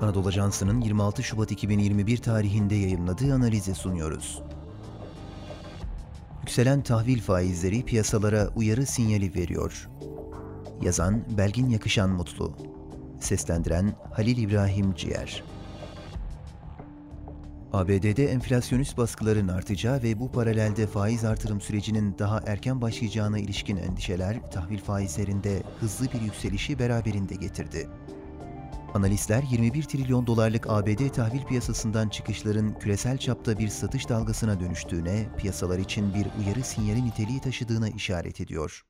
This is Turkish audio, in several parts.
Anadolu Ajansı'nın 26 Şubat 2021 tarihinde yayımladığı analizi sunuyoruz. Yükselen tahvil faizleri piyasalara uyarı sinyali veriyor. Yazan Belgin Yakışan Mutlu Seslendiren Halil İbrahim Ciğer ABD'de enflasyonist baskıların artacağı ve bu paralelde faiz artırım sürecinin daha erken başlayacağına ilişkin endişeler tahvil faizlerinde hızlı bir yükselişi beraberinde getirdi. Analistler 21 trilyon dolarlık ABD tahvil piyasasından çıkışların küresel çapta bir satış dalgasına dönüştüğüne, piyasalar için bir uyarı sinyali niteliği taşıdığına işaret ediyor.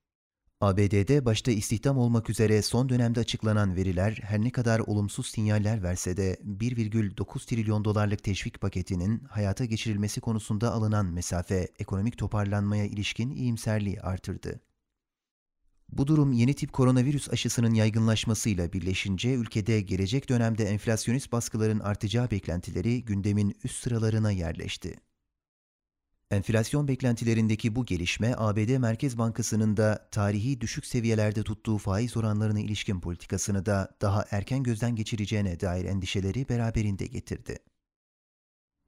ABD'de başta istihdam olmak üzere son dönemde açıklanan veriler her ne kadar olumsuz sinyaller verse de 1,9 trilyon dolarlık teşvik paketinin hayata geçirilmesi konusunda alınan mesafe ekonomik toparlanmaya ilişkin iyimserliği artırdı. Bu durum yeni tip koronavirüs aşısının yaygınlaşmasıyla birleşince ülkede gelecek dönemde enflasyonist baskıların artacağı beklentileri gündemin üst sıralarına yerleşti. Enflasyon beklentilerindeki bu gelişme ABD Merkez Bankası'nın da tarihi düşük seviyelerde tuttuğu faiz oranlarına ilişkin politikasını da daha erken gözden geçireceğine dair endişeleri beraberinde getirdi.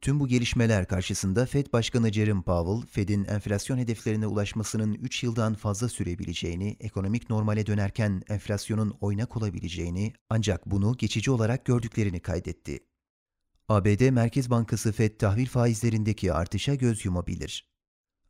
Tüm bu gelişmeler karşısında Fed Başkanı Jerome Powell, Fed'in enflasyon hedeflerine ulaşmasının 3 yıldan fazla sürebileceğini, ekonomik normale dönerken enflasyonun oynak olabileceğini ancak bunu geçici olarak gördüklerini kaydetti. ABD Merkez Bankası Fed tahvil faizlerindeki artışa göz yumabilir.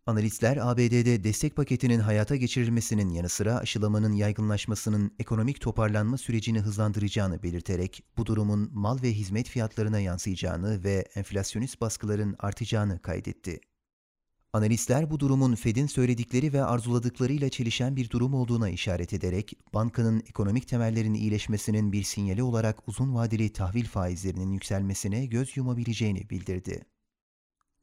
Analistler ABD'de destek paketinin hayata geçirilmesinin yanı sıra aşılamanın yaygınlaşmasının ekonomik toparlanma sürecini hızlandıracağını belirterek bu durumun mal ve hizmet fiyatlarına yansıyacağını ve enflasyonist baskıların artacağını kaydetti. Analistler bu durumun Fed'in söyledikleri ve arzuladıklarıyla çelişen bir durum olduğuna işaret ederek bankanın ekonomik temellerinin iyileşmesinin bir sinyali olarak uzun vadeli tahvil faizlerinin yükselmesine göz yumabileceğini bildirdi.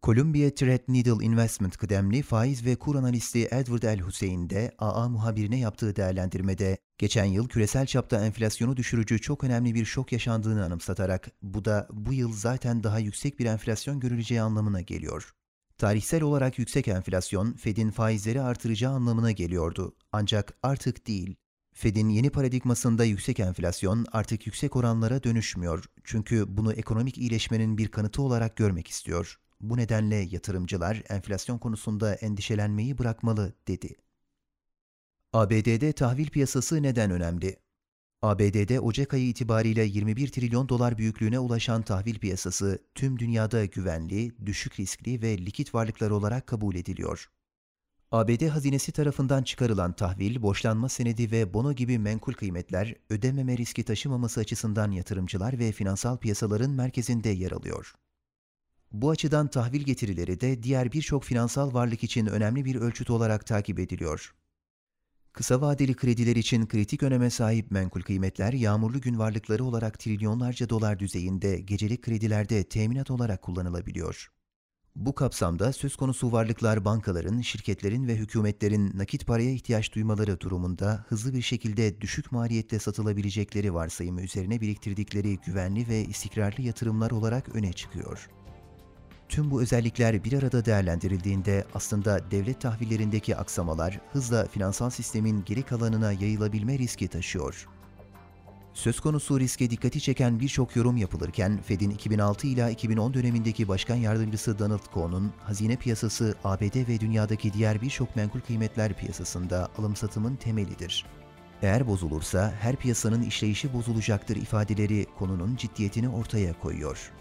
Columbia Threadneedle Investment kıdemli faiz ve kur analisti Edward L. Hussein de AA muhabirine yaptığı değerlendirmede geçen yıl küresel çapta enflasyonu düşürücü çok önemli bir şok yaşandığını anımsatarak bu da bu yıl zaten daha yüksek bir enflasyon görüleceği anlamına geliyor. Tarihsel olarak yüksek enflasyon Fed'in faizleri artıracağı anlamına geliyordu. Ancak artık değil. Fed'in yeni paradigmasında yüksek enflasyon artık yüksek oranlara dönüşmüyor. Çünkü bunu ekonomik iyileşmenin bir kanıtı olarak görmek istiyor. Bu nedenle yatırımcılar enflasyon konusunda endişelenmeyi bırakmalı, dedi. ABD'de tahvil piyasası neden önemli? ABD'de Ocak ayı itibariyle 21 trilyon dolar büyüklüğüne ulaşan tahvil piyasası tüm dünyada güvenli, düşük riskli ve likit varlıklar olarak kabul ediliyor. ABD hazinesi tarafından çıkarılan tahvil, borçlanma senedi ve bono gibi menkul kıymetler ödememe riski taşımaması açısından yatırımcılar ve finansal piyasaların merkezinde yer alıyor. Bu açıdan tahvil getirileri de diğer birçok finansal varlık için önemli bir ölçüt olarak takip ediliyor. Kısa vadeli krediler için kritik öneme sahip menkul kıymetler yağmurlu gün varlıkları olarak trilyonlarca dolar düzeyinde gecelik kredilerde teminat olarak kullanılabiliyor. Bu kapsamda söz konusu varlıklar bankaların, şirketlerin ve hükümetlerin nakit paraya ihtiyaç duymaları durumunda hızlı bir şekilde düşük maliyette satılabilecekleri varsayımı üzerine biriktirdikleri güvenli ve istikrarlı yatırımlar olarak öne çıkıyor. Tüm bu özellikler bir arada değerlendirildiğinde aslında devlet tahvillerindeki aksamalar hızla finansal sistemin geri kalanına yayılabilme riski taşıyor. Söz konusu riske dikkati çeken birçok yorum yapılırken Fed'in 2006 ila 2010 dönemindeki başkan yardımcısı Donald Cohn'un hazine piyasası ABD ve dünyadaki diğer birçok menkul kıymetler piyasasında alım satımın temelidir. Eğer bozulursa her piyasanın işleyişi bozulacaktır ifadeleri konunun ciddiyetini ortaya koyuyor.